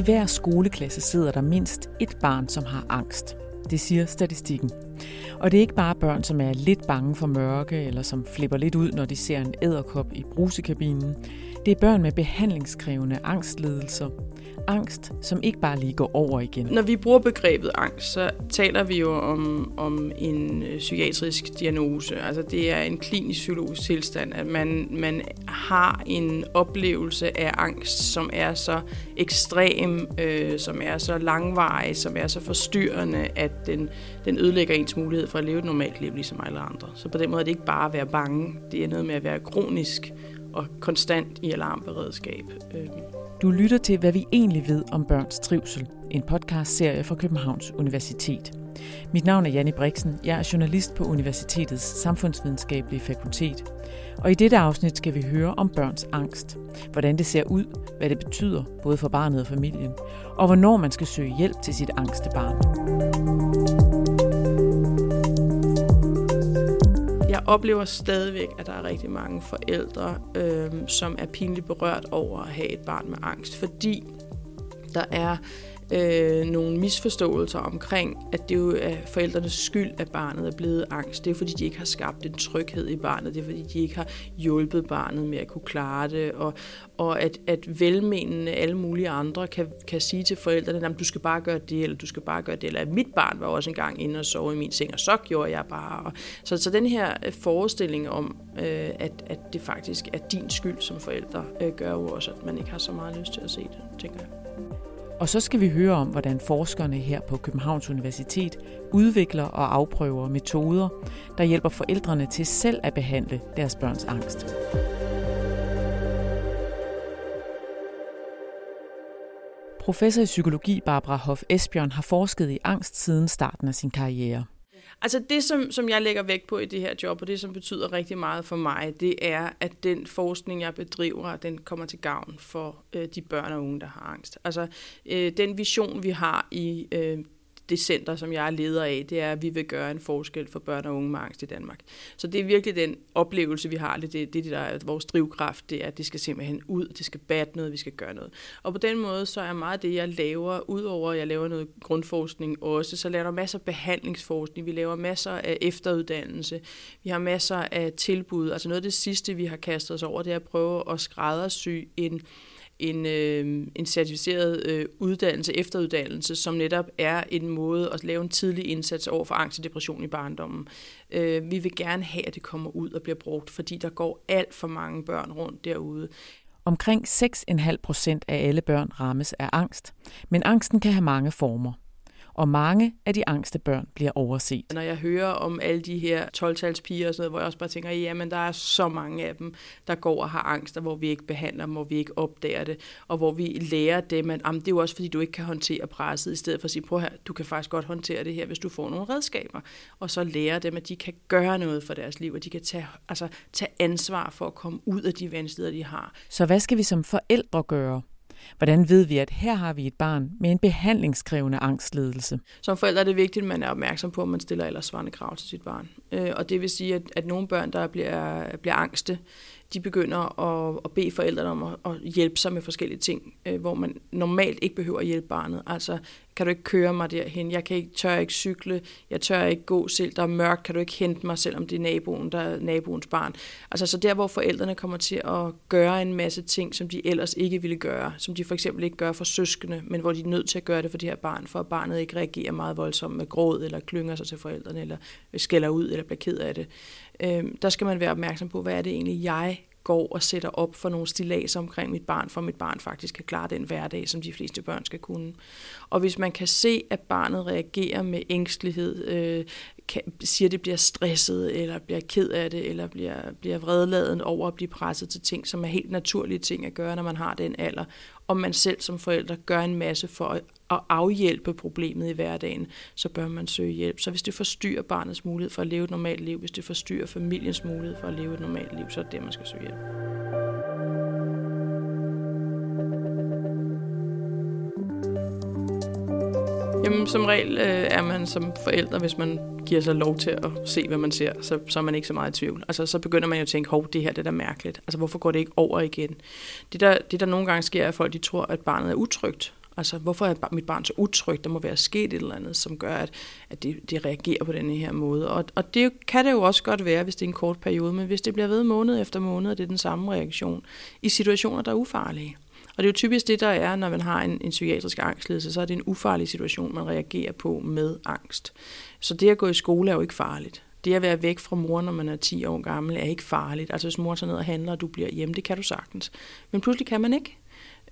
I hver skoleklasse sidder der mindst et barn, som har angst. Det siger statistikken. Og det er ikke bare børn, som er lidt bange for mørke, eller som flipper lidt ud, når de ser en æderkop i brusekabinen. Det er børn med behandlingskrævende angstledelser, angst, som ikke bare lige går over igen. Når vi bruger begrebet angst, så taler vi jo om, om en øh, psykiatrisk diagnose. Altså det er en klinisk psykologisk tilstand, at man, man har en oplevelse af angst, som er så ekstrem, øh, som er så langvarig, som er så forstyrrende, at den, den ødelægger ens mulighed for at leve et normalt liv, ligesom alle andre. Så på den måde er det ikke bare at være bange, det er noget med at være kronisk og konstant i alarmberedskab. Øh. Du lytter til, hvad vi egentlig ved om børns trivsel. En podcast-serie fra Københavns Universitet. Mit navn er Janne Brixen. Jeg er journalist på Universitetets Samfundsvidenskabelige Fakultet. Og i dette afsnit skal vi høre om børns angst. Hvordan det ser ud, hvad det betyder, både for barnet og familien. Og hvornår man skal søge hjælp til sit angste barn. Oplever stadigvæk, at der er rigtig mange forældre, øh, som er pinligt berørt over at have et barn med angst, fordi der er øh, nogle misforståelser omkring, at det jo er forældrenes skyld, at barnet er blevet angst. Det er fordi, de ikke har skabt en tryghed i barnet. Det er fordi, de ikke har hjulpet barnet med at kunne klare det. Og, og at, at velmenende alle mulige andre kan, kan sige til forældrene, at du skal bare gøre det, eller du skal bare gøre det. Eller mit barn var også engang inde og sove i min seng, og så gjorde jeg bare. Og, så, så den her øh, forestilling om, øh, at, at det faktisk er din skyld som forældre, øh, gør jo også, at man ikke har så meget lyst til at se det, tænker jeg. Og så skal vi høre om, hvordan forskerne her på Københavns Universitet udvikler og afprøver metoder, der hjælper forældrene til selv at behandle deres børns angst. Professor i psykologi Barbara Hoff Esbjørn har forsket i angst siden starten af sin karriere. Altså det, som, som jeg lægger vægt på i det her job, og det, som betyder rigtig meget for mig, det er, at den forskning, jeg bedriver, den kommer til gavn for øh, de børn og unge, der har angst. Altså øh, den vision, vi har i øh, det center, som jeg er leder af, det er, at vi vil gøre en forskel for børn og unge med angst i Danmark. Så det er virkelig den oplevelse, vi har. Det, det, det der er vores drivkraft, det er, at det skal simpelthen ud, det skal batte noget, vi skal gøre noget. Og på den måde, så er meget det, jeg laver, udover at jeg laver noget grundforskning også, så laver jeg masser af behandlingsforskning, vi laver masser af efteruddannelse, vi har masser af tilbud. Altså noget af det sidste, vi har kastet os over, det er at prøve at skræddersy en en, øh, en certificeret øh, uddannelse, efteruddannelse, som netop er en måde at lave en tidlig indsats over for angst og depression i barndommen. Øh, vi vil gerne have, at det kommer ud og bliver brugt, fordi der går alt for mange børn rundt derude. Omkring 6,5 procent af alle børn rammes af angst, men angsten kan have mange former og mange af de angste børn bliver overset. Når jeg hører om alle de her 12-talspiger og sådan noget, hvor jeg også bare tænker, jamen der er så mange af dem, der går og har angst, og hvor vi ikke behandler dem, hvor vi ikke opdager det, og hvor vi lærer dem, at jamen, det er jo også fordi, du ikke kan håndtere presset, i stedet for at sige, prøv her, du kan faktisk godt håndtere det her, hvis du får nogle redskaber, og så lære dem, at de kan gøre noget for deres liv, og de kan tage, altså, tage ansvar for at komme ud af de vanskeligheder, de har. Så hvad skal vi som forældre gøre? Hvordan ved vi, at her har vi et barn med en behandlingskrævende angstledelse? Som forældre er det vigtigt, at man er opmærksom på, at man stiller ellers svarende krav til sit barn. Øh, og det vil sige, at, at nogle børn, der bliver, bliver angste, de begynder at, at bede forældrene om at, at hjælpe sig med forskellige ting, øh, hvor man normalt ikke behøver at hjælpe barnet. Altså, kan du ikke køre mig derhen? Jeg kan ikke, tør ikke cykle, jeg tør ikke gå selv, der er mørkt, kan du ikke hente mig, selvom det er naboen, der er naboens barn. Altså, så der, hvor forældrene kommer til at gøre en masse ting, som de ellers ikke ville gøre, som de for eksempel ikke gør for søskende, men hvor de er nødt til at gøre det for det her barn, for at barnet ikke reagerer meget voldsomt med gråd, eller klynger sig til forældrene, eller skælder ud, eller bliver ked af det. Øh, der skal man være opmærksom på, hvad er det egentlig, jeg går og sætter op for nogle stilas omkring mit barn, for mit barn faktisk kan klare den hverdag, som de fleste børn skal kunne. Og hvis man kan se, at barnet reagerer med ængstelighed, øh, kan, siger, at det bliver stresset, eller bliver ked af det, eller bliver, bliver vredladen over at blive presset til ting, som er helt naturlige ting at gøre, når man har den alder, og man selv som forælder gør en masse for at, at afhjælpe problemet i hverdagen, så bør man søge hjælp. Så hvis det forstyrrer barnets mulighed for at leve et normalt liv, hvis det forstyrrer familiens mulighed for at leve et normalt liv, så er det, man skal søge hjælp. Jamen, som regel øh, er man som forældre, hvis man giver sig lov til at se, hvad man ser, så, så er man ikke så meget i tvivl. Altså, så begynder man jo at tænke, hov, det her det er da mærkeligt. Altså, hvorfor går det ikke over igen? Det der, det, der nogle gange sker, er, at folk de tror, at barnet er utrygt. Altså, hvorfor er mit barn så utrygt? Der må være sket et eller andet, som gør, at, at det, det reagerer på denne her måde. Og, og det kan det jo også godt være, hvis det er en kort periode, men hvis det bliver ved måned efter måned, og det er den samme reaktion i situationer, der er ufarlige. Og det er jo typisk det, der er, når man har en, en psykiatrisk angstlidelse, så er det en ufarlig situation, man reagerer på med angst. Så det at gå i skole er jo ikke farligt. Det at være væk fra mor, når man er 10 år gammel, er ikke farligt. Altså hvis mor tager ned og handler, og du bliver hjemme, det kan du sagtens. Men pludselig kan man ikke.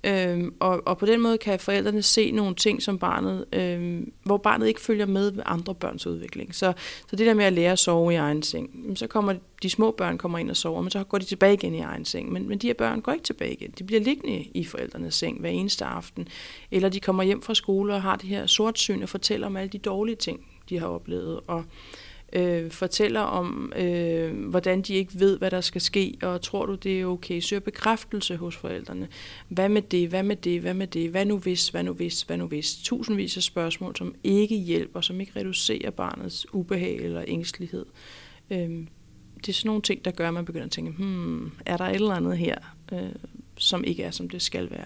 Øhm, og, og på den måde kan forældrene se nogle ting, som barnet, øhm, hvor barnet ikke følger med ved andre børns udvikling. Så, så det der med at lære at sove i egen seng, så kommer de små børn kommer ind og sover, men så går de tilbage igen i egen seng. Men, men de her børn går ikke tilbage igen. De bliver liggende i forældrenes seng hver eneste aften. Eller de kommer hjem fra skole og har det her sortsyn og fortæller om alle de dårlige ting, de har oplevet. Og, øh, fortæller om, øh, hvordan de ikke ved, hvad der skal ske, og tror du, det er okay? Søger bekræftelse hos forældrene. Hvad med det? Hvad med det? Hvad med det? Hvad nu hvis? Hvad nu hvis? Hvad nu hvis? Tusindvis af spørgsmål, som ikke hjælper, som ikke reducerer barnets ubehag eller ængstelighed. Øh, det er sådan nogle ting, der gør, at man begynder at tænke, hmm, er der et eller andet her, øh, som ikke er, som det skal være?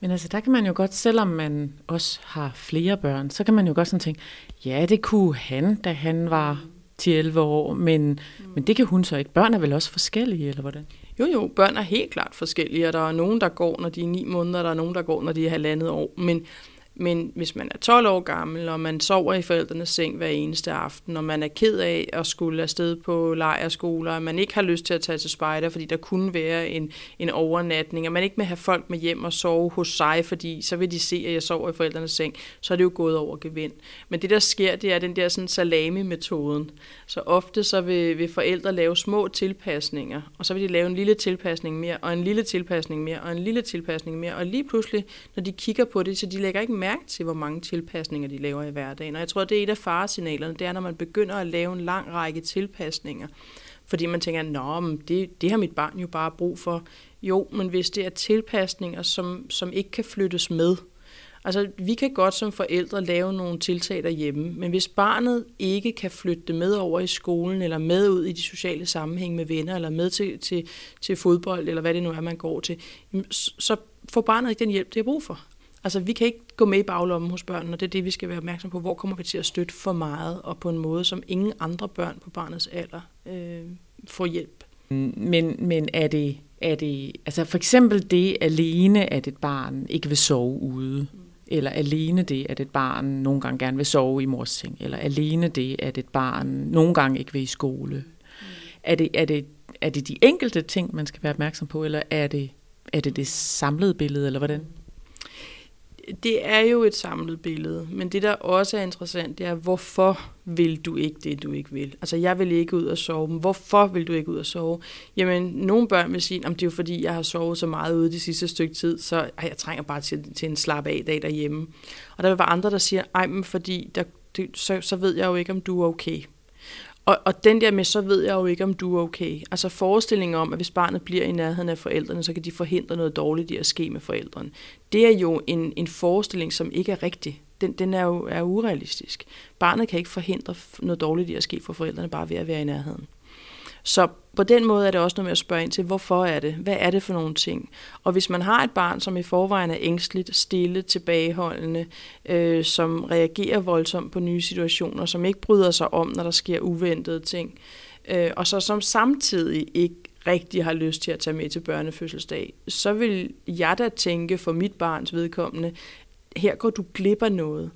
Men altså, der kan man jo godt, selvom man også har flere børn, så kan man jo godt sådan tænke, ja, det kunne han, da han var 10-11 år, men, mm. men det kan hun så ikke. Børn er vel også forskellige, eller hvordan? Jo, jo, børn er helt klart forskellige, og der er nogen, der går, når de er 9 måneder, og der er nogen, der går, når de er halvandet år. Men men hvis man er 12 år gammel, og man sover i forældrenes seng hver eneste aften, og man er ked af at skulle afsted på lejerskoler, og man ikke har lyst til at tage til spejder, fordi der kunne være en, en overnatning, og man ikke vil have folk med hjem og sove hos sig, fordi så vil de se, at jeg sover i forældrenes seng, så er det jo gået over gevind. Men det, der sker, det er den der sådan salami-metoden. Så ofte så vil, vil forældre lave små tilpasninger, og så vil de lave en lille tilpasning mere, og en lille tilpasning mere, og en lille tilpasning mere, og lige pludselig, når de kigger på det, så de lægger ikke mærke til, hvor mange tilpasninger de laver i hverdagen. Og jeg tror, det er et af faresignalerne, det er, når man begynder at lave en lang række tilpasninger. Fordi man tænker, nå, men det, det har mit barn jo bare brug for. Jo, men hvis det er tilpasninger, som, som ikke kan flyttes med, Altså, vi kan godt som forældre lave nogle tiltag derhjemme, men hvis barnet ikke kan flytte det med over i skolen, eller med ud i de sociale sammenhæng med venner, eller med til, til, til fodbold, eller hvad det nu er, man går til, så får barnet ikke den hjælp, det har brug for. Altså, vi kan ikke gå med i baglommen hos børnene, og det er det, vi skal være opmærksom på. Hvor kommer vi til at støtte for meget, og på en måde, som ingen andre børn på barnets alder øh, får hjælp. Men, men er det, er det, altså for eksempel det alene, at et barn ikke vil sove ude, mm. eller alene det, at et barn nogle gange gerne vil sove i mors seng, eller alene det, at et barn nogle gange ikke vil i skole. Mm. Er, det, er, det, er det de enkelte ting, man skal være opmærksom på, eller er det er det, det samlede billede, eller hvordan? Det er jo et samlet billede, men det der også er interessant, det er, hvorfor vil du ikke det, du ikke vil? Altså, jeg vil ikke ud og sove, men hvorfor vil du ikke ud og sove? Jamen, nogle børn vil sige, at det er jo fordi, jeg har sovet så meget ude de sidste stykke tid, så ej, jeg trænger bare til, til en slap af dag derhjemme. Og der vil være andre, der siger, ej, men fordi, der, det, så, så ved jeg jo ikke, om du er okay. Og, og den der med, så ved jeg jo ikke, om du er okay. Altså forestillingen om, at hvis barnet bliver i nærheden af forældrene, så kan de forhindre noget dårligt i at ske med forældrene. Det er jo en, en forestilling, som ikke er rigtig. Den, den er jo er urealistisk. Barnet kan ikke forhindre noget dårligt i at ske for forældrene, bare ved at være i nærheden. Så på den måde er det også noget med at spørge ind til, hvorfor er det? Hvad er det for nogle ting? Og hvis man har et barn, som i forvejen er ængstligt, stille, tilbageholdende, øh, som reagerer voldsomt på nye situationer, som ikke bryder sig om, når der sker uventede ting, øh, og så som samtidig ikke rigtig har lyst til at tage med til børnefødselsdag, så vil jeg da tænke for mit barns vedkommende, her går du glip af noget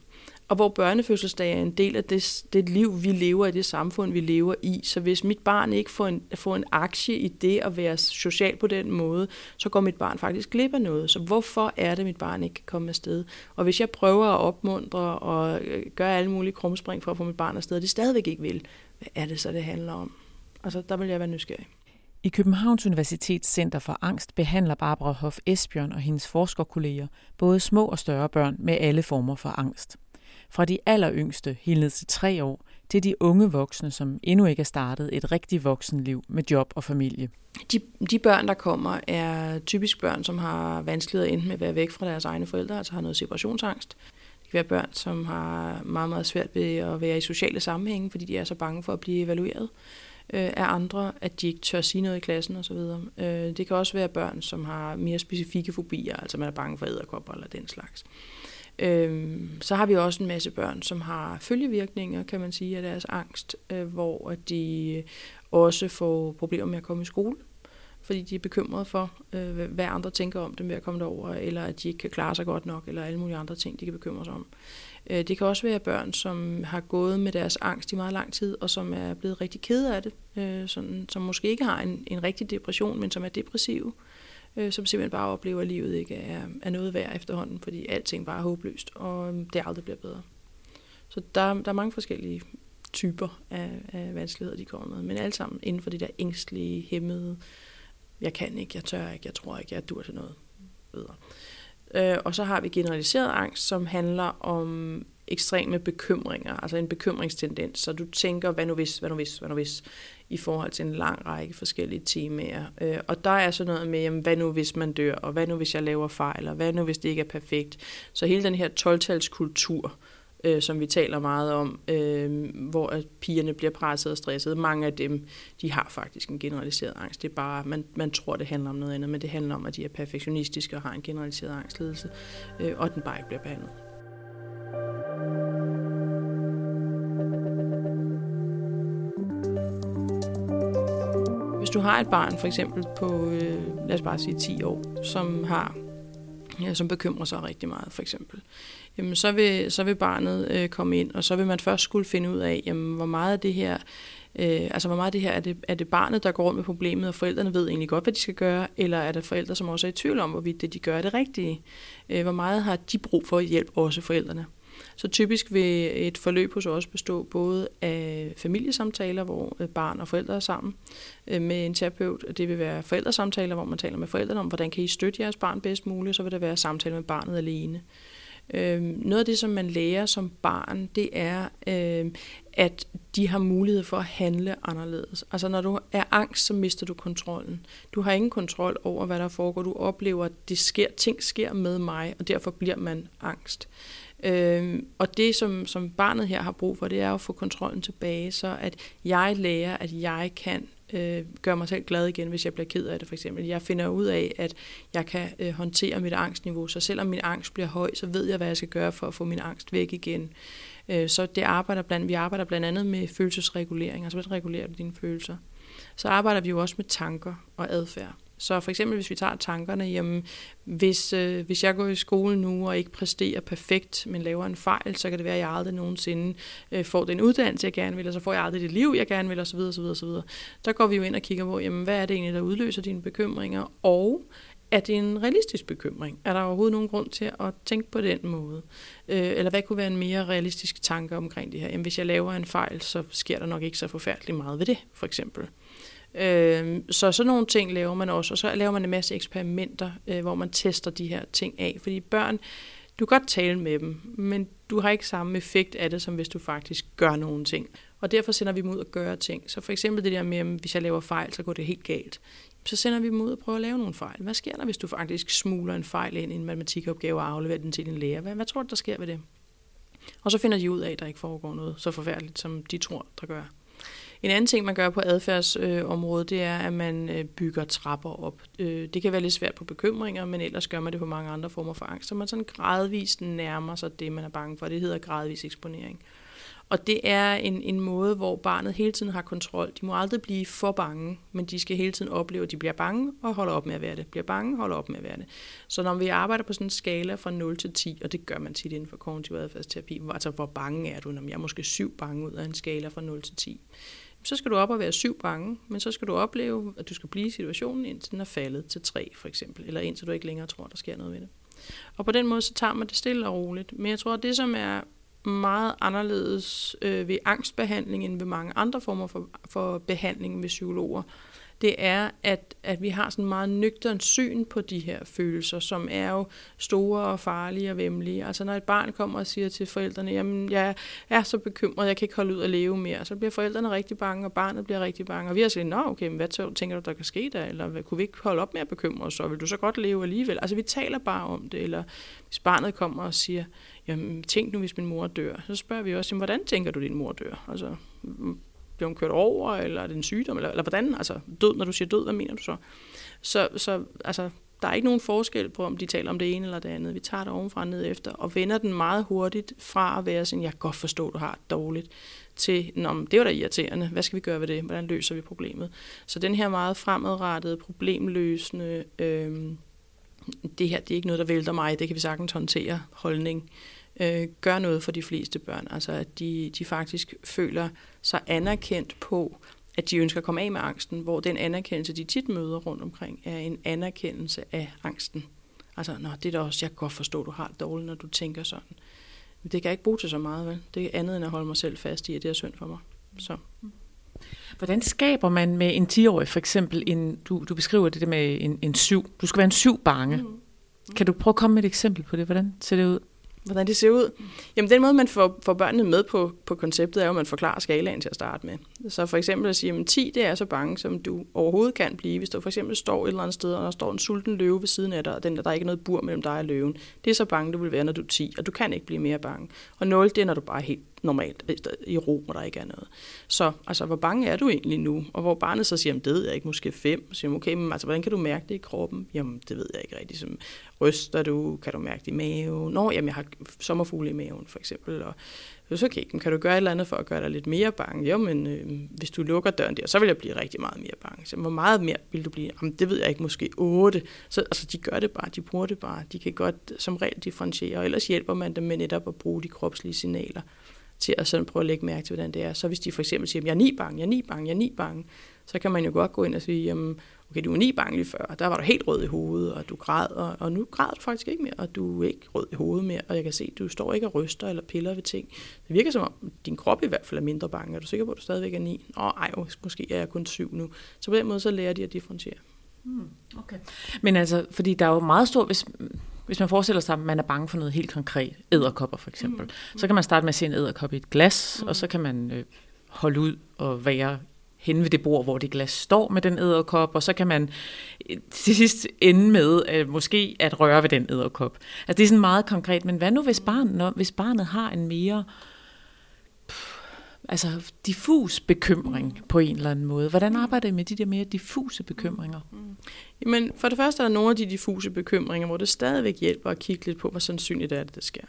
og hvor børnefødselsdag er en del af det, det liv, vi lever i, det samfund, vi lever i. Så hvis mit barn ikke får en, får en aktie i det at være social på den måde, så går mit barn faktisk glip af noget. Så hvorfor er det, mit barn ikke kan komme afsted? Og hvis jeg prøver at opmuntre og øh, gøre alle mulige krumspring for at få mit barn afsted, og det stadigvæk ikke vil, hvad er det så, det handler om? Altså, der vil jeg være nysgerrig. I Københavns Universitets Center for Angst behandler Barbara Hoff Esbjørn og hendes forskerkolleger både små og større børn med alle former for angst fra de alleryngste helt ned til tre år, til de unge voksne, som endnu ikke er startet et rigtigt voksenliv med job og familie. De, de børn, der kommer, er typisk børn, som har vanskeligheder enten med at være væk fra deres egne forældre, altså har noget separationsangst. Det kan være børn, som har meget, meget svært ved at være i sociale sammenhænge, fordi de er så bange for at blive evalueret. øh, af andre, at de ikke tør sige noget i klassen osv. Øh, det kan også være børn, som har mere specifikke fobier, altså man er bange for æderkopper eller den slags. Øh, Øhm, så har vi også en masse børn, som har følgevirkninger, kan man sige, af deres angst, øh, hvor de også får problemer med at komme i skole fordi de er bekymrede for, øh, hvad andre tænker om dem ved at komme derover, eller at de ikke kan klare sig godt nok, eller alle mulige andre ting, de kan bekymre sig om. Øh, det kan også være børn, som har gået med deres angst i meget lang tid, og som er blevet rigtig kede af det, øh, sådan, som måske ikke har en, en rigtig depression, men som er depressive, øh, øh, som simpelthen bare oplever, at livet ikke er, er noget værd efterhånden, fordi alting bare er håbløst, og øhm, det aldrig bliver bedre. Så der, der er mange forskellige typer af, af vanskeligheder, de kommer med, men alle sammen inden for det der ængstlige, hæmmede, jeg kan ikke, jeg tør ikke, jeg tror ikke, jeg dur til noget. Videre. Øh, Øh, og så har vi generaliseret angst, som handler om ekstreme bekymringer, altså en bekymringstendens. Så du tænker, hvad nu hvis, hvad nu hvis, hvad nu hvis, i forhold til en lang række forskellige temaer. Øh, og der er så noget med, jamen, hvad nu hvis man dør, og hvad nu hvis jeg laver fejl, og hvad nu hvis det ikke er perfekt. Så hele den her 12-talskultur, øh, som vi taler meget om, øh, hvor at pigerne bliver presset og stresset. Mange af dem, de har faktisk en generaliseret angst. Det er bare, man, man tror, det handler om noget andet, men det handler om, at de er perfektionistiske og har en generaliseret angstledelse, øh, og den bare ikke bliver behandlet. Hvis du har et barn, for eksempel på, øh, lad os bare sige 10 år, som har ja, som bekymrer sig rigtig meget, for eksempel, jamen så vil, så vil barnet øh, komme ind, og så vil man først skulle finde ud af, jamen, hvor meget af det her Øh, altså hvor meget det her er det, er det barnet, der går rundt med problemet, og forældrene ved egentlig godt, hvad de skal gøre, eller er det forældre, som også er i tvivl om, hvorvidt det, de gør, er det rigtige? Øh, hvor meget har de brug for hjælp, også forældrene? Så typisk vil et forløb hos os bestå både af familiesamtaler, hvor øh, barn og forældre er sammen øh, med en terapeut. Det vil være forældresamtaler, hvor man taler med forældrene om, hvordan kan I støtte jeres barn bedst muligt. Så vil der være samtaler med barnet alene. Øhm, noget af det, som man lærer som barn, det er, øhm, at de har mulighed for at handle anderledes. Altså når du er angst, så mister du kontrollen. Du har ingen kontrol over, hvad der foregår. Du oplever, at det sker, ting sker med mig, og derfor bliver man angst. Øh, og det, som, som barnet her har brug for, det er at få kontrollen tilbage, så at jeg lærer, at jeg kan øh, gøre mig selv glad igen, hvis jeg bliver ked af det for eksempel. Jeg finder ud af, at jeg kan øh, håndtere mit angstniveau, så selvom min angst bliver høj, så ved jeg, hvad jeg skal gøre for at få min angst væk igen. Øh, så det arbejder blandt, vi arbejder blandt andet med følelsesregulering, altså hvordan regulerer du dine følelser. Så arbejder vi jo også med tanker og adfærd. Så for eksempel, hvis vi tager tankerne, jamen, hvis, øh, hvis jeg går i skole nu og ikke præsterer perfekt, men laver en fejl, så kan det være, at jeg aldrig nogensinde øh, får den uddannelse, jeg gerne vil, og så får jeg aldrig det liv, jeg gerne vil, osv. osv., osv. Der går vi jo ind og kigger på, jamen, hvad er det egentlig, der udløser dine bekymringer, og er det en realistisk bekymring? Er der overhovedet nogen grund til at tænke på den måde? Øh, eller hvad kunne være en mere realistisk tanke omkring det her? Jamen, hvis jeg laver en fejl, så sker der nok ikke så forfærdeligt meget ved det, for eksempel. Øh, så sådan nogle ting laver man også, og så laver man en masse eksperimenter, øh, hvor man tester de her ting af. Fordi børn, du kan godt tale med dem, men du har ikke samme effekt af det, som hvis du faktisk gør nogle ting. Og derfor sender vi dem ud og gøre ting. Så for eksempel det der med, at hvis jeg laver fejl, så går det helt galt. Så sender vi dem ud og prøver at lave nogle fejl. Hvad sker der, hvis du faktisk smuler en fejl ind i en matematikopgave og afleverer den til din lærer? Hvad, hvad tror du, der sker ved det? Og så finder de ud af, at der ikke foregår noget så forfærdeligt, som de tror, der gør. En anden ting, man gør på adfærdsområdet, det er, at man øh, bygger trapper op. Øh, det kan være lidt svært på bekymringer, men ellers gør man det på mange andre former for angst, så man sådan gradvist nærmer sig det, man er bange for. Det hedder gradvis eksponering. Og det er en, en måde, hvor barnet hele tiden har kontrol. De må aldrig blive for bange, men de skal hele tiden opleve, at de bliver bange og holder op med at være det. Bliver bange, holder op med at være det. Så når vi arbejder på sådan en skala fra 0 til 10, og det gør man tit inden for kognitiv adfærdsterapi, altså hvor bange er du, når jeg er måske syv bange ud af en skala fra 0 til 10, så skal du op og være syv bange, men så skal du opleve, at du skal blive i situationen, indtil den er faldet til tre, for eksempel, eller indtil du ikke længere tror, der sker noget ved det. Og på den måde, så tager man det stille og roligt. Men jeg tror, at det, som er meget anderledes øh, ved angstbehandling end ved mange andre former for, for behandling ved psykologer, det er, at, at vi har sådan en meget nøgtern syn på de her følelser, som er jo store og farlige og vemmelige. Altså når et barn kommer og siger til forældrene, jamen jeg er så bekymret, jeg kan ikke holde ud at leve mere, så bliver forældrene rigtig bange, og barnet bliver rigtig bange. Og vi har sagt, nå okay, men hvad tænker du, der kan ske der? Eller kunne vi ikke holde op med at bekymre os, så vil du så godt leve alligevel? Altså vi taler bare om det, eller hvis barnet kommer og siger, jamen tænk nu, hvis min mor dør, så spørger vi også, jamen, hvordan tænker du, din mor dør? Altså, bliver hun kørt over, eller er det en sygdom, eller, eller hvordan? Altså død, når du siger død, hvad mener du så? Så, så altså, der er ikke nogen forskel på, om de taler om det ene eller det andet. Vi tager det ovenfra og ned efter, og vender den meget hurtigt fra at være sådan, jeg kan godt forstå, du har det dårligt, til, Nå, det var da irriterende, hvad skal vi gøre ved det, hvordan løser vi problemet? Så den her meget fremadrettede, problemløsende, øh, det her det er ikke noget, der vælter mig, det kan vi sagtens håndtere, holdning, øh, gør noget for de fleste børn. Altså at de, de faktisk føler sig anerkendt på, at de ønsker at komme af med angsten, hvor den anerkendelse, de tit møder rundt omkring, er en anerkendelse af angsten. Altså, nå, det er da også, jeg kan godt forstå, du har det dårligt, når du tænker sådan. Men det kan jeg ikke bruge til så meget, vel? Det er andet end at holde mig selv fast i, at det er synd for mig. Så. Hvordan skaber man med en 10-årig for eksempel, en, du, du beskriver det der med en, en syv, du skal være en syv bange. Mm. Kan du prøve at komme med et eksempel på det? Hvordan ser det ud? Hvordan det ser ud. Jamen den måde, man får, får børnene med på, på konceptet, er jo, at man forklarer skalaen til at starte med. Så for eksempel at sige, at 10 det er så bange, som du overhovedet kan blive. Hvis du for eksempel står et eller andet sted, og der står en sulten løve ved siden af dig, og den, der, er ikke noget bur mellem dig og løven. Det er så bange, du vil være, når du er 10, og du kan ikke blive mere bange. Og 0, det er, når du bare er helt normalt øh, i ro, hvor der ikke er noget. Så altså, hvor bange er du egentlig nu? Og hvor barnet så siger, det ved jeg ikke, måske fem. Så siger okay, men altså, hvordan kan du mærke det i kroppen? Jamen, det ved jeg ikke rigtigt. Som, ryster du? Kan du mærke det i maven? Nå, jamen, jeg har sommerfugle i maven, for eksempel. Og så okay, kan du gøre et eller andet for at gøre dig lidt mere bange? Jo, men øh, hvis du lukker døren der, så vil jeg blive rigtig meget mere bange. Så hvor meget mere vil du blive? Jamen, det ved jeg ikke, måske 8. Så altså, de gør det bare, de bruger det bare. De kan godt som regel differentiere, og ellers hjælper man dem med netop at bruge de kropslige signaler til at sådan prøve at lægge mærke til, hvordan det er. Så hvis de for eksempel siger, jeg er ni bange, jeg er ni bange, jeg er ni bange, så kan man jo godt gå ind og sige, jamen, okay, du var ni bange lige før, og der var du helt rød i hovedet, og du græd, og, og nu græder du faktisk ikke mere, og du er ikke rød i hovedet mere, og jeg kan se, at du står ikke og ryster eller piller ved ting. Det virker som om, din krop i hvert fald er mindre bange. Er du sikker på, at du stadigvæk er ni? Åh, ej, måske er jeg kun syv nu. Så på den måde, så lærer de at differentiere. Hmm, okay. Men altså, fordi der er jo meget stor, hvis, hvis man forestiller sig, at man er bange for noget helt konkret, æderkopper for eksempel, mm. så kan man starte med at se en æderkop i et glas, mm. og så kan man øh, holde ud og være hen ved det bord, hvor det glas står med den æderkop, og så kan man øh, til sidst ende med øh, måske at røre ved den æderkop. Altså det er sådan meget konkret, men hvad nu hvis barnet, hvis barnet har en mere altså diffus bekymring på en eller anden måde. Hvordan arbejder I med de der mere diffuse bekymringer? Mm. Jamen, for det første er der nogle af de diffuse bekymringer, hvor det stadigvæk hjælper at kigge lidt på, hvor sandsynligt er det, det sker.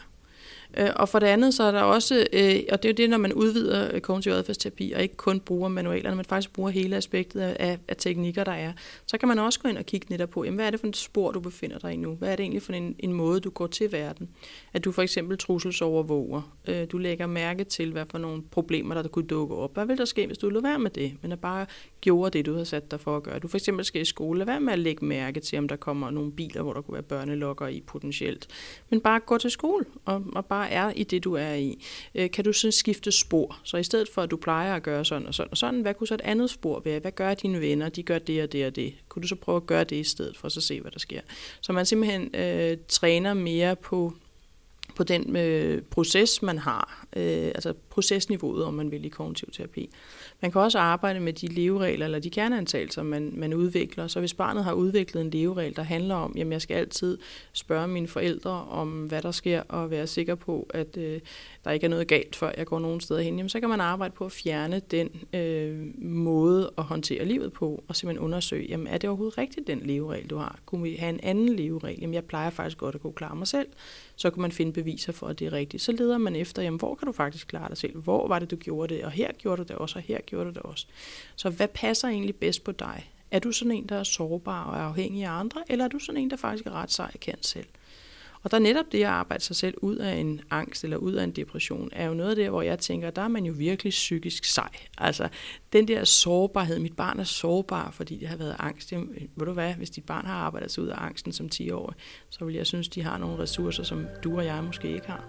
Øh, og for det andet, så er der også, øh, og det er jo det, når man udvider øh, kognitiv adfærdsterapi, og ikke kun bruger manualerne, men faktisk bruger hele aspektet af, af teknikker, der er, så kan man også gå ind og kigge netop på, jamen, hvad er det for en spor, du befinder dig i nu? Hvad er det egentlig for en, en måde, du går til verden? At du for eksempel trusselsovervåger. Øh, du lægger mærke til, hvad for nogle problemer, der kunne dukke op. Hvad vil der ske, hvis du lader være med det, men at bare gjorde det, du har sat dig for at gøre? Du for eksempel skal i skole, lad være med at lægge mærke til, om der kommer nogle biler, hvor der kunne være børnelokker i potentielt. Men bare gå til skole og, og bare bare er i det, du er i, øh, kan du så skifte spor. Så i stedet for, at du plejer at gøre sådan og sådan og sådan, hvad kunne så et andet spor være? Hvad gør dine venner? De gør det og det og det. Kunne du så prøve at gøre det i stedet for, så se, hvad der sker? Så man simpelthen øh, træner mere på på den øh, proces, man har, øh, altså procesniveauet, om man vil i kognitiv terapi. Man kan også arbejde med de leveregler eller de kerneantagelser, man, man udvikler. Så hvis barnet har udviklet en leveregel, der handler om, at jeg skal altid spørge mine forældre om, hvad der sker, og være sikker på, at øh, der ikke er noget galt, før jeg går nogen steder hen, jamen, så kan man arbejde på at fjerne den øh, måde at håndtere livet på, og simpelthen undersøge, jamen, er det overhovedet rigtigt, den leveregel, du har? Kunne vi have en anden leveregel? Jamen, jeg plejer faktisk godt at kunne klare mig selv. Så kan man finde beviser for, at det er rigtigt. Så leder man efter, jamen, hvor kan du faktisk klare dig selv? Hvor var det, du gjorde det? Og her gjorde du det også, og her gjorde du det også. Så hvad passer egentlig bedst på dig? Er du sådan en, der er sårbar og er afhængig af andre, eller er du sådan en, der faktisk er ret sej kendt selv? Og der netop det at arbejde sig selv ud af en angst eller ud af en depression, er jo noget af det, hvor jeg tænker, der er man jo virkelig psykisk sej. Altså den der sårbarhed, mit barn er sårbar, fordi det har været angst. Jamen, ved du hvad, hvis dit barn har arbejdet sig ud af angsten som 10 år, så vil jeg synes, de har nogle ressourcer, som du og jeg måske ikke har.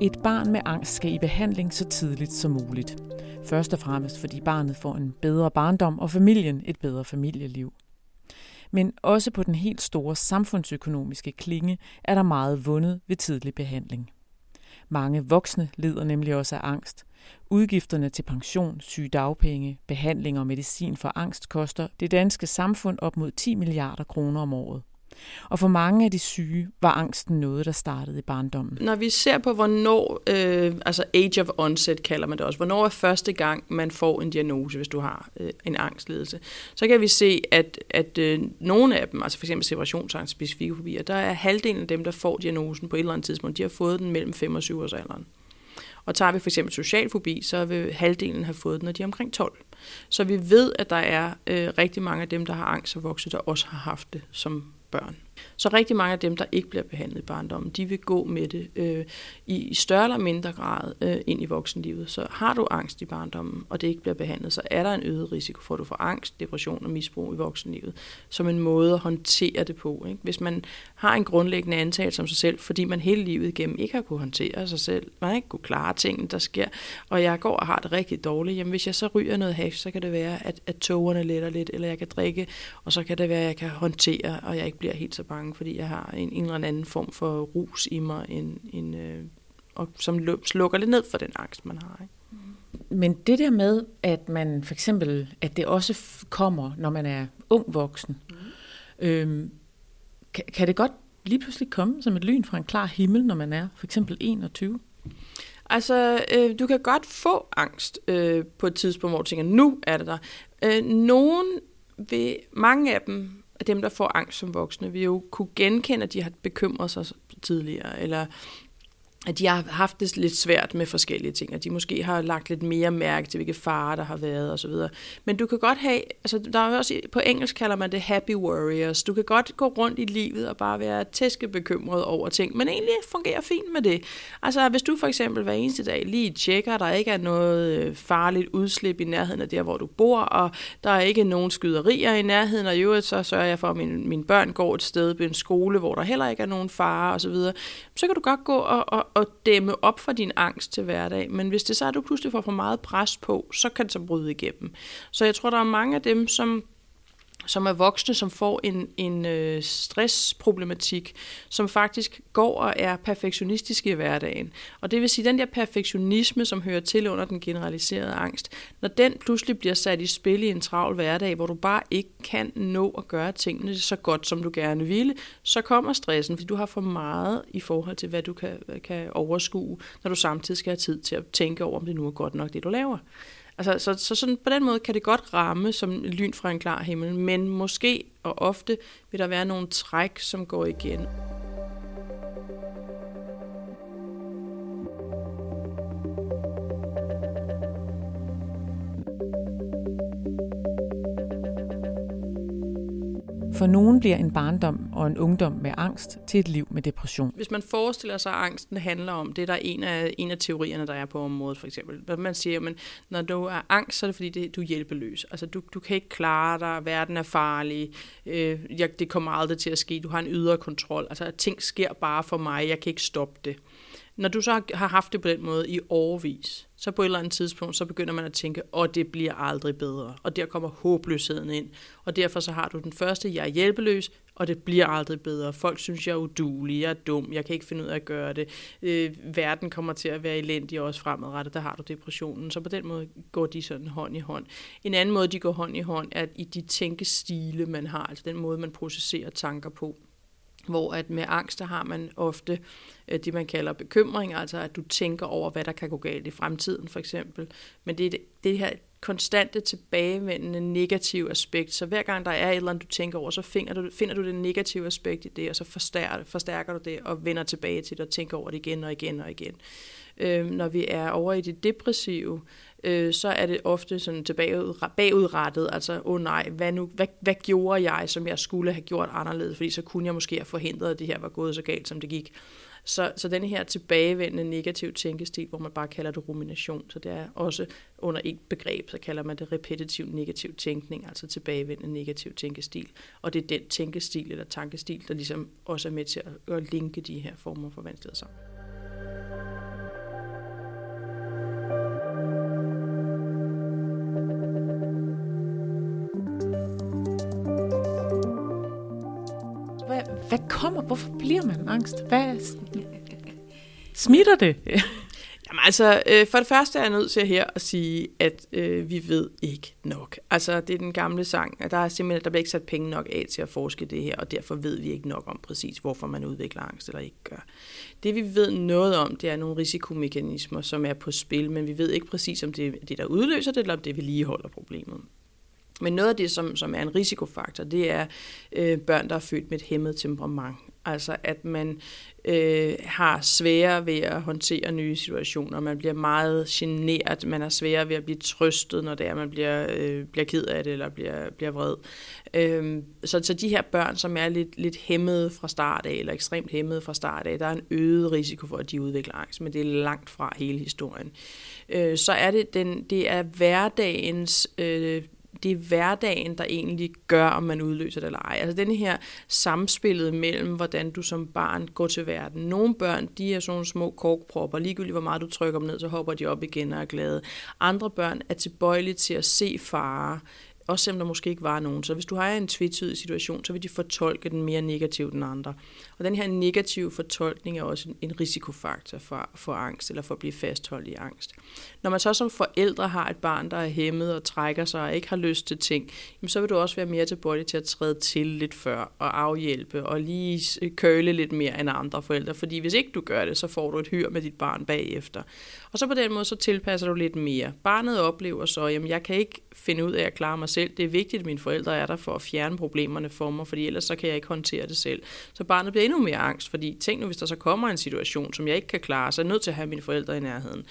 Et barn med angst skal i behandling så tidligt som muligt. Først og fremmest fordi barnet får en bedre barndom og familien et bedre familieliv. Men også på den helt store samfundsøkonomiske klinge er der meget vundet ved tidlig behandling. Mange voksne lider nemlig også af angst. Udgifterne til pension, sygedagpenge, behandling og medicin for angst koster det danske samfund op mod 10 milliarder kroner om året. Og for mange af de syge var angsten noget, der startede i barndommen. Når vi ser på, hvornår, øh, altså age of onset kalder man det også, hvornår er første gang, man får en diagnose, hvis du har øh, en angstledelse, så kan vi se, at, at øh, nogle af dem, altså f.eks. separationsangst, specifikke fobier, der er halvdelen af dem, der får diagnosen på et eller andet tidspunkt, de har fået den mellem 5 og 7 års alderen. Og tager vi for eksempel socialfobi, så vil halvdelen have fået den, når de er omkring 12. Så vi ved, at der er øh, rigtig mange af dem, der har angst og vokset, der også har haft det som børn. Så rigtig mange af dem, der ikke bliver behandlet i barndommen, de vil gå med det øh, i større eller mindre grad øh, ind i voksenlivet. Så har du angst i barndommen, og det ikke bliver behandlet, så er der en øget risiko for, at du får angst, depression og misbrug i voksenlivet, som en måde at håndtere det på. Ikke? Hvis man har en grundlæggende antagelse om sig selv, fordi man hele livet igennem ikke har kunne håndtere sig selv, man ikke kunne klare tingene, der sker, og jeg går og har det rigtig dårligt, jamen hvis jeg så ryger noget hash, så kan det være, at, at togerne letter lidt, eller jeg kan drikke, og så kan det være, at jeg kan håndtere, og jeg ikke bliver helt så bange, fordi jeg har en, en eller anden form for rus i mig, en, en, øh, og som slukker lidt ned for den angst, man har. Ikke? Men det der med, at man for eksempel, at det også kommer, når man er ung voksen, mm. øhm, kan, kan det godt lige pludselig komme som et lyn fra en klar himmel, når man er for eksempel 21? Altså, øh, du kan godt få angst øh, på et tidspunkt, hvor du tænker, nu er det der. Øh, nogen vil, mange af dem dem, der får angst som voksne, vil jo kunne genkende, at de har bekymret sig tidligere, eller at de har haft det lidt svært med forskellige ting, at de måske har lagt lidt mere mærke til, hvilke farer der har været osv. Men du kan godt have, altså der er også, på engelsk kalder man det happy warriors, du kan godt gå rundt i livet og bare være tæskebekymret over ting, men egentlig fungerer fint med det. Altså hvis du for eksempel hver eneste dag lige tjekker, der ikke er noget øh, farligt udslip i nærheden af der, hvor du bor, og der er ikke nogen skyderier i nærheden, og i øvrigt så sørger jeg for, at mine, mine børn går et sted på en skole, hvor der heller ikke er nogen fare osv., så, så kan du godt gå og, og, at dæmme op for din angst til hverdag. Men hvis det så er, at du pludselig får for meget pres på, så kan det så bryde igennem. Så jeg tror, der er mange af dem, som som er voksne, som får en, en øh, stressproblematik, som faktisk går og er perfektionistiske i hverdagen. Og det vil sige, at den der perfektionisme, som hører til under den generaliserede angst, når den pludselig bliver sat i spil i en travl hverdag, hvor du bare ikke kan nå at gøre tingene så godt, som du gerne ville, så kommer stressen, fordi du har for meget i forhold til, hvad du kan, kan overskue, når du samtidig skal have tid til at tænke over, om det nu er godt nok, det du laver. Altså, så, så sådan, på den måde kan det godt ramme som lyn fra en klar himmel, men måske og ofte vil der være nogle træk, som går igen. For nogen bliver en barndom og en ungdom med angst til et liv med depression. Hvis man forestiller sig, at angsten handler om, det der en af, en af teorierne, der er på området for eksempel. Man siger, at når du er angst, så er det fordi, det, du er hjælpeløs. Altså du, du kan ikke klare dig, verden er farlig, øh, jeg, det kommer aldrig til at ske, du har en ydre kontrol. Altså ting sker bare for mig, jeg kan ikke stoppe det. Når du så har haft det på den måde i overvis, så på et eller andet tidspunkt, så begynder man at tænke, og det bliver aldrig bedre. Og der kommer håbløsheden ind. Og derfor så har du den første, jeg er hjælpeløs, og det bliver aldrig bedre. Folk synes, jeg er udulig, jeg er dum, jeg kan ikke finde ud af at gøre det. Øh, verden kommer til at være elendig også fremadrettet, der har du depressionen. Så på den måde går de sådan hånd i hånd. En anden måde, de går hånd i hånd, er i de tænkestile, man har, altså den måde, man processerer tanker på hvor at med angst, der har man ofte øh, det, man kalder bekymring, altså at du tænker over, hvad der kan gå galt i fremtiden, for eksempel. Men det er det, det her konstante tilbagevendende negative aspekt, så hver gang der er et eller andet, du tænker over, så finder du, finder du det negative aspekt i det, og så forstærker, forstærker du det, og vender tilbage til det, og tænker over det igen og igen og igen. Øhm, når vi er over i det depressive, øh, så er det ofte sådan tilbage bagudrettet, altså, åh oh nej, hvad, nu, hvad, hvad gjorde jeg, som jeg skulle have gjort anderledes, fordi så kunne jeg måske have forhindret, at det her var gået så galt, som det gik. Så, så den her tilbagevendende negativ tænkestil, hvor man bare kalder det rumination, så det er også under et begreb, så kalder man det repetitiv negativ tænkning, altså tilbagevendende negativ tænkestil. Og det er den tænkestil eller tankestil, der ligesom også er med til at, at linke de her former for vanskeligheder sammen. Hvad kommer? Hvorfor bliver man angst? Hvad smitter det? Jamen, altså, øh, for det første er jeg nødt til her at sige, at øh, vi ved ikke nok. Altså, det er den gamle sang, at der er simpelthen, der bliver ikke sat penge nok af til at forske det her, og derfor ved vi ikke nok om præcis, hvorfor man udvikler angst eller ikke gør. Det vi ved noget om, det er nogle risikomekanismer, som er på spil, men vi ved ikke præcis, om det er det, der udløser det, eller om det vedligeholder problemet. Men noget af det, som, som er en risikofaktor, det er øh, børn, der er født med et hæmmet temperament. Altså at man øh, har sværere ved at håndtere nye situationer. Man bliver meget generet, man har sværere ved at blive trøstet, når det er, man bliver, øh, bliver ked af det eller bliver, bliver vred. Øh, så, så de her børn, som er lidt, lidt hæmmede fra start af, eller ekstremt hæmmede fra start af, der er en øget risiko for, at de udvikler angst, men det er langt fra hele historien. Øh, så er det, den, det er hverdagens øh, det er hverdagen, der egentlig gør, om man udløser det eller ej. Altså den her samspillet mellem, hvordan du som barn går til verden. Nogle børn, de er sådan nogle små korkpropper. Ligegyldigt hvor meget du trykker dem ned, så hopper de op igen og er glade. Andre børn er tilbøjelige til at se fare, også selvom der måske ikke var nogen. Så hvis du har en tvetydig situation, så vil de fortolke den mere negativt end andre. Og den her negative fortolkning er også en risikofaktor for, for angst, eller for at blive fastholdt i angst. Når man så som forældre har et barn, der er hæmmet og trækker sig og ikke har lyst til ting, jamen så vil du også være mere tilbøjelig til at træde til lidt før og afhjælpe og lige øh, køle lidt mere end andre forældre. Fordi hvis ikke du gør det, så får du et hyr med dit barn bagefter. Og så på den måde, så tilpasser du lidt mere. Barnet oplever så, jamen jeg kan ikke finde ud af at klare mig selv. Det er vigtigt, at mine forældre er der for at fjerne problemerne for mig, fordi ellers så kan jeg ikke håndtere det selv. Så barnet bliver endnu mere angst, fordi tænk nu, hvis der så kommer en situation, som jeg ikke kan klare, så er jeg nødt til at have mine forældre i nærheden.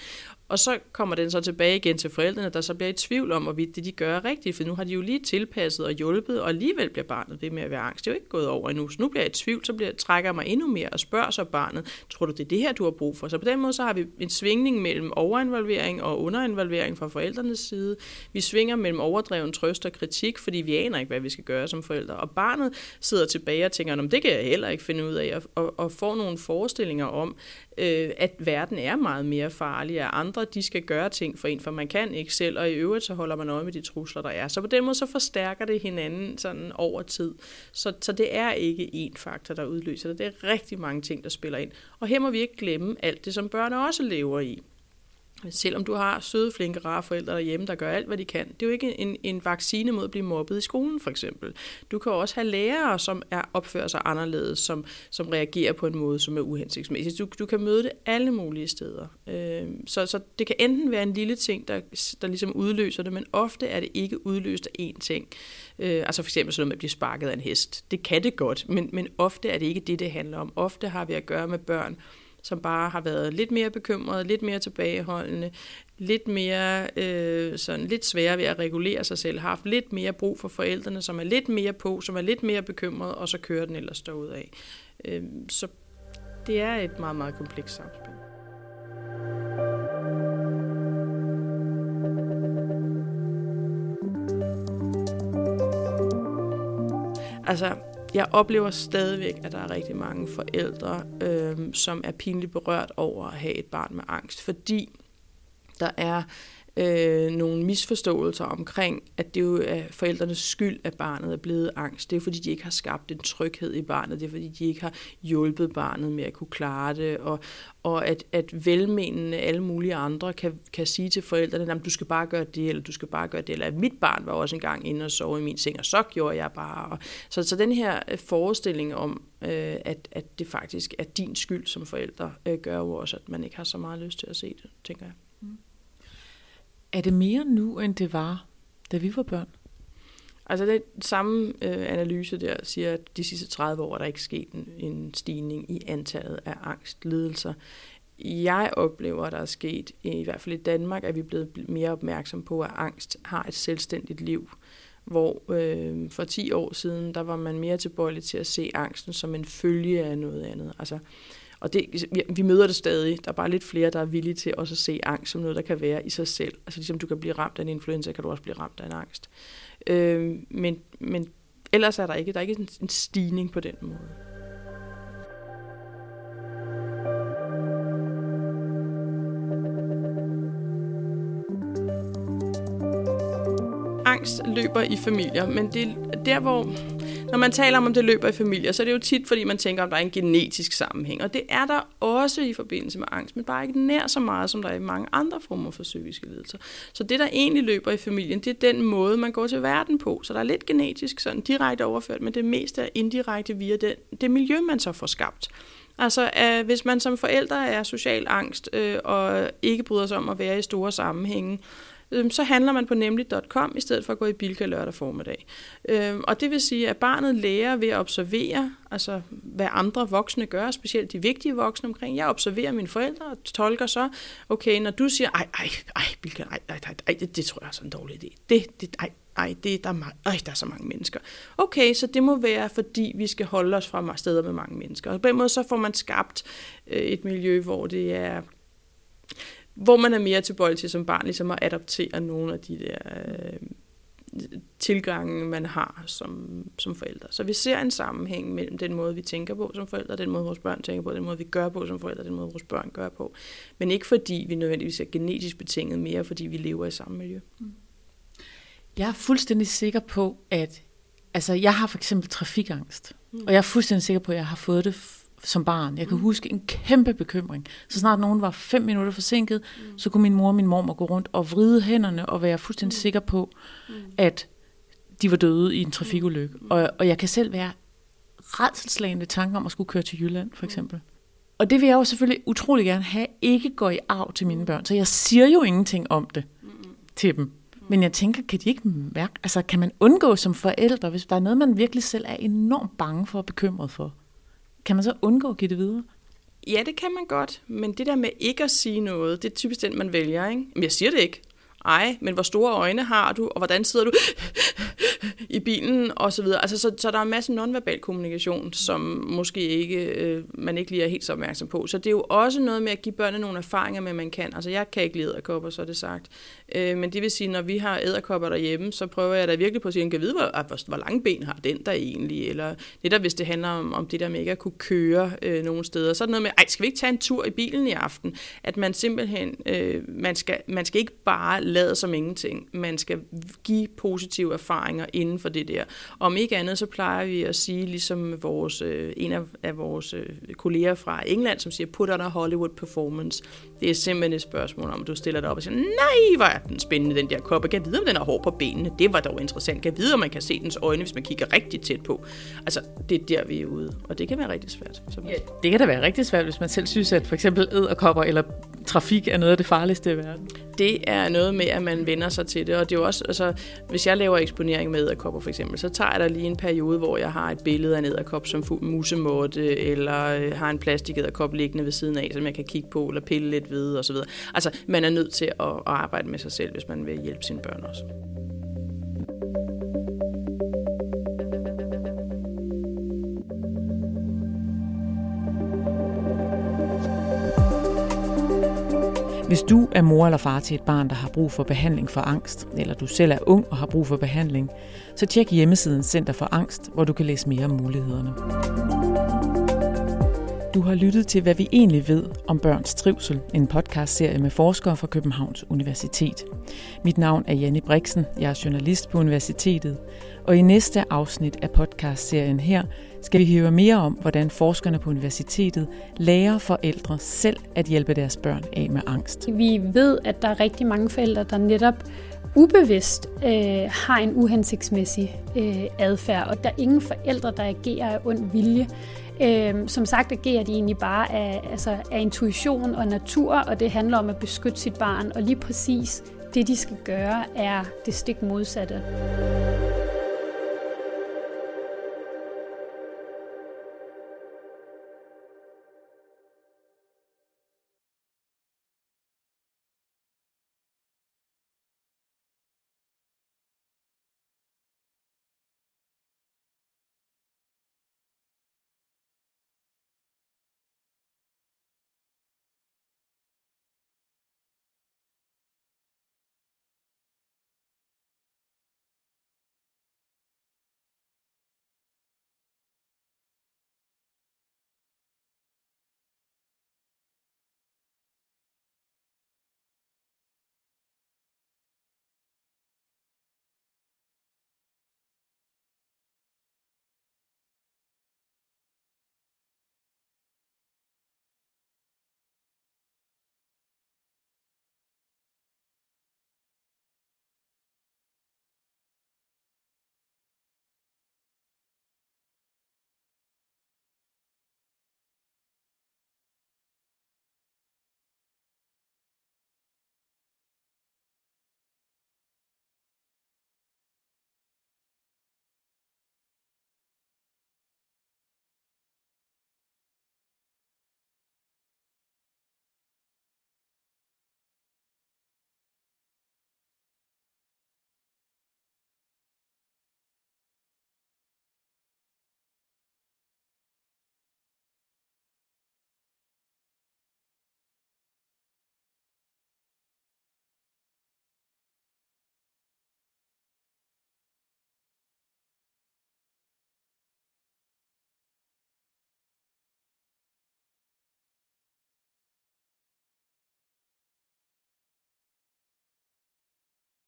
Og så kommer den så tilbage igen til forældrene, der så bliver i tvivl om, hvorvidt det de gør rigtigt, for nu har de jo lige tilpasset og hjulpet, og alligevel bliver barnet ved med at være angst. Det er jo ikke gået over endnu, så nu bliver jeg i tvivl, så bliver, trækker jeg mig endnu mere og spørger så barnet, tror du det er det her, du har brug for? Så på den måde så har vi en svingning mellem overinvolvering og underinvolvering fra forældrenes side. Vi svinger mellem overdreven trøst og kritik, fordi vi aner ikke, hvad vi skal gøre som forældre. Og barnet sidder tilbage og tænker, det kan jeg heller ikke finde ud af, og, og, og får nogle forestillinger om, øh, at verden er meget mere farlig, at andre de skal gøre ting for en, for man kan ikke selv, og i øvrigt så holder man øje med de trusler, der er. Så på den måde så forstærker det hinanden sådan over tid. Så, så det er ikke én faktor, der udløser det. Det er rigtig mange ting, der spiller ind. Og her må vi ikke glemme alt det, som børn også lever i. Selvom du har søde, flinke, rare forældre derhjemme, der gør alt, hvad de kan. Det er jo ikke en, en vaccine mod at blive mobbet i skolen, for eksempel. Du kan også have lærere, som er opfører sig anderledes, som, som reagerer på en måde, som er uhensigtsmæssig. Du, du kan møde det alle mulige steder. Øh, så, så det kan enten være en lille ting, der, der ligesom udløser det, men ofte er det ikke udløst af én ting. Øh, altså for eksempel sådan noget med at blive sparket af en hest. Det kan det godt, men, men ofte er det ikke det, det handler om. Ofte har vi at gøre med børn, som bare har været lidt mere bekymrede, lidt mere tilbageholdende, lidt mere øh, sådan lidt svære ved at regulere sig selv, har haft lidt mere brug for forældrene, som er lidt mere på, som er lidt mere bekymrede, og så kører den ellers af. Øh, så det er et meget, meget komplekst samspil. Altså, jeg oplever stadigvæk, at der er rigtig mange forældre, øh, som er pinligt berørt over at have et barn med angst, fordi der er øh, nogle misforståelser omkring, at det jo er forældrenes skyld, at barnet er blevet angst. Det er fordi, de ikke har skabt en tryghed i barnet. Det er fordi, de ikke har hjulpet barnet med at kunne klare det. Og, og at, at velmenende alle mulige andre kan, kan sige til forældrene, at du skal bare gøre det, eller du skal bare gøre det. Eller at mit barn var også engang inde og sove i min seng, og så gjorde jeg bare. Så, så den her øh, forestilling om, øh, at, at det faktisk er din skyld som forældre, øh, gør jo også, at man ikke har så meget lyst til at se det, tænker jeg. Er det mere nu, end det var, da vi var børn? Altså den samme øh, analyse der siger, at de sidste 30 år er der ikke sket en, en stigning i antallet af angstlidelser. Jeg oplever, at der er sket, i hvert fald i Danmark, at vi er blevet mere opmærksom på, at angst har et selvstændigt liv. Hvor øh, for 10 år siden, der var man mere tilbøjelig til at se angsten som en følge af noget andet. Altså, og det, vi, møder det stadig. Der er bare lidt flere, der er villige til også at se angst som noget, der kan være i sig selv. Altså ligesom du kan blive ramt af en influenza, kan du også blive ramt af en angst. Øh, men, men ellers er der ikke, der er ikke en, en stigning på den måde. angst løber i familier, men det er der, hvor når man taler om, om det løber i familier, så er det jo tit, fordi man tænker, om der er en genetisk sammenhæng. Og det er der også i forbindelse med angst, men bare ikke nær så meget, som der er i mange andre former for psykiske lidelser. Så det, der egentlig løber i familien, det er den måde, man går til verden på. Så der er lidt genetisk sådan direkte overført, men det meste er indirekte via det, det miljø, man så får skabt. Altså, øh, hvis man som forældre er social angst øh, og ikke bryder sig om at være i store sammenhænge, øh, Øhm, så handler man på nemlig.com i stedet for at gå i Bilka lørdag formiddag. Øh, og det vil sige, at barnet lærer ved at observere, altså hvad andre voksne gør, specielt de vigtige voksne omkring. Jeg observerer mine forældre og tolker så, okay, når du siger, ej, ej, ej, Bilka, ej, ej, ej, ej det, det tror jeg er sådan en dårlig idé. Det, det, ej, ej, det, der, er meget, ej, der er så mange mennesker. Okay, så det må være, fordi vi skal holde os fra steder med mange mennesker. Og på den måde så får man skabt øh, et miljø, hvor det er hvor man er mere tilbøjelig til som barn, ligesom at adoptere nogle af de der øh, tilgange, man har som, som forældre. Så vi ser en sammenhæng mellem den måde, vi tænker på som forældre, den måde, vores børn tænker på, den måde, vi gør på som forældre, den måde, vores børn gør på. Men ikke fordi vi nødvendigvis er genetisk betinget, mere fordi vi lever i samme miljø. Mm. Jeg er fuldstændig sikker på, at altså, jeg har for eksempel trafikangst. Mm. Og jeg er fuldstændig sikker på, at jeg har fået det som barn. Jeg kan mm. huske en kæmpe bekymring. Så snart nogen var fem minutter forsinket, mm. så kunne min mor og min mor gå rundt og vride hænderne og være fuldstændig mm. sikker på, mm. at de var døde i en trafikulykke. Mm. Og, og jeg kan selv være redselslagende tanker om at skulle køre til Jylland, for mm. eksempel. Mm. Og det vil jeg jo selvfølgelig utrolig gerne have, ikke går i arv til mine børn. Så jeg siger jo ingenting om det mm. til dem. Men jeg tænker, kan de ikke mærke, altså kan man undgå som forældre, hvis der er noget, man virkelig selv er enormt bange for og bekymret for? Kan man så undgå at give det videre? Ja, det kan man godt, men det der med ikke at sige noget, det er typisk den, man vælger. Ikke? Men jeg siger det ikke. Ej, men hvor store øjne har du, og hvordan sidder du i bilen, og så videre. Altså, så, så der er en masse nonverbal kommunikation, som måske ikke, øh, man ikke lige er helt så opmærksom på. Så det er jo også noget med at give børnene nogle erfaringer med, at man kan. Altså, jeg kan ikke lide æderkopper, så er det sagt. Øh, men det vil sige, når vi har æderkopper derhjemme, så prøver jeg da virkelig på at sige, kan vide, hvor, ah, hvor, hvor lange ben har den der egentlig? Eller det der, hvis det handler om, om det der med ikke at kunne køre øh, nogle steder. Så er det noget med, ej, skal vi ikke tage en tur i bilen i aften? At man simpelthen, øh, man, skal, man skal ikke bare lade som ingenting. Man skal give positive erfaringer inden for det der. Om ikke andet, så plejer vi at sige, ligesom vores, øh, en af, af vores øh, kolleger fra England, som siger, put on a Hollywood performance. Det er simpelthen et spørgsmål om, du stiller dig op og siger, nej, hvor er den spændende, den der kop. Jeg kan vide, om den har hår på benene. Det var dog interessant. Jeg kan vide, om man kan se dens øjne, hvis man kigger rigtig tæt på. Altså, det er der, vi er ude. Og det kan være rigtig svært. Ja, det kan da være rigtig svært, hvis man selv synes, at for eksempel æderkopper eller trafik er noget af det farligste i verden. Det er noget med, at man vender sig til det. Og det er jo også, altså, hvis jeg laver eksponering med æderkopper for eksempel, så tager jeg der lige en periode, hvor jeg har et billede af en æderkop som musemåtte, eller øh, har en plastikæderkop liggende ved siden af, som jeg kan kigge på, eller pille lidt vide osv. Altså, man er nødt til at, at arbejde med sig selv, hvis man vil hjælpe sine børn også. Hvis du er mor eller far til et barn, der har brug for behandling for angst, eller du selv er ung og har brug for behandling, så tjek hjemmesiden Center for Angst, hvor du kan læse mere om mulighederne. Du har lyttet til, hvad vi egentlig ved om børns trivsel, en podcastserie med forskere fra Københavns Universitet. Mit navn er Janne Brixen, jeg er journalist på universitetet, og i næste afsnit af podcastserien her skal vi høre mere om, hvordan forskerne på universitetet lærer forældre selv at hjælpe deres børn af med angst. Vi ved, at der er rigtig mange forældre, der netop ubevidst øh, har en uhensigtsmæssig øh, adfærd, og der er ingen forældre, der agerer af ond vilje. Øh, som sagt agerer de egentlig bare af, altså, af intuition og natur, og det handler om at beskytte sit barn, og lige præcis det, de skal gøre, er det stik modsatte.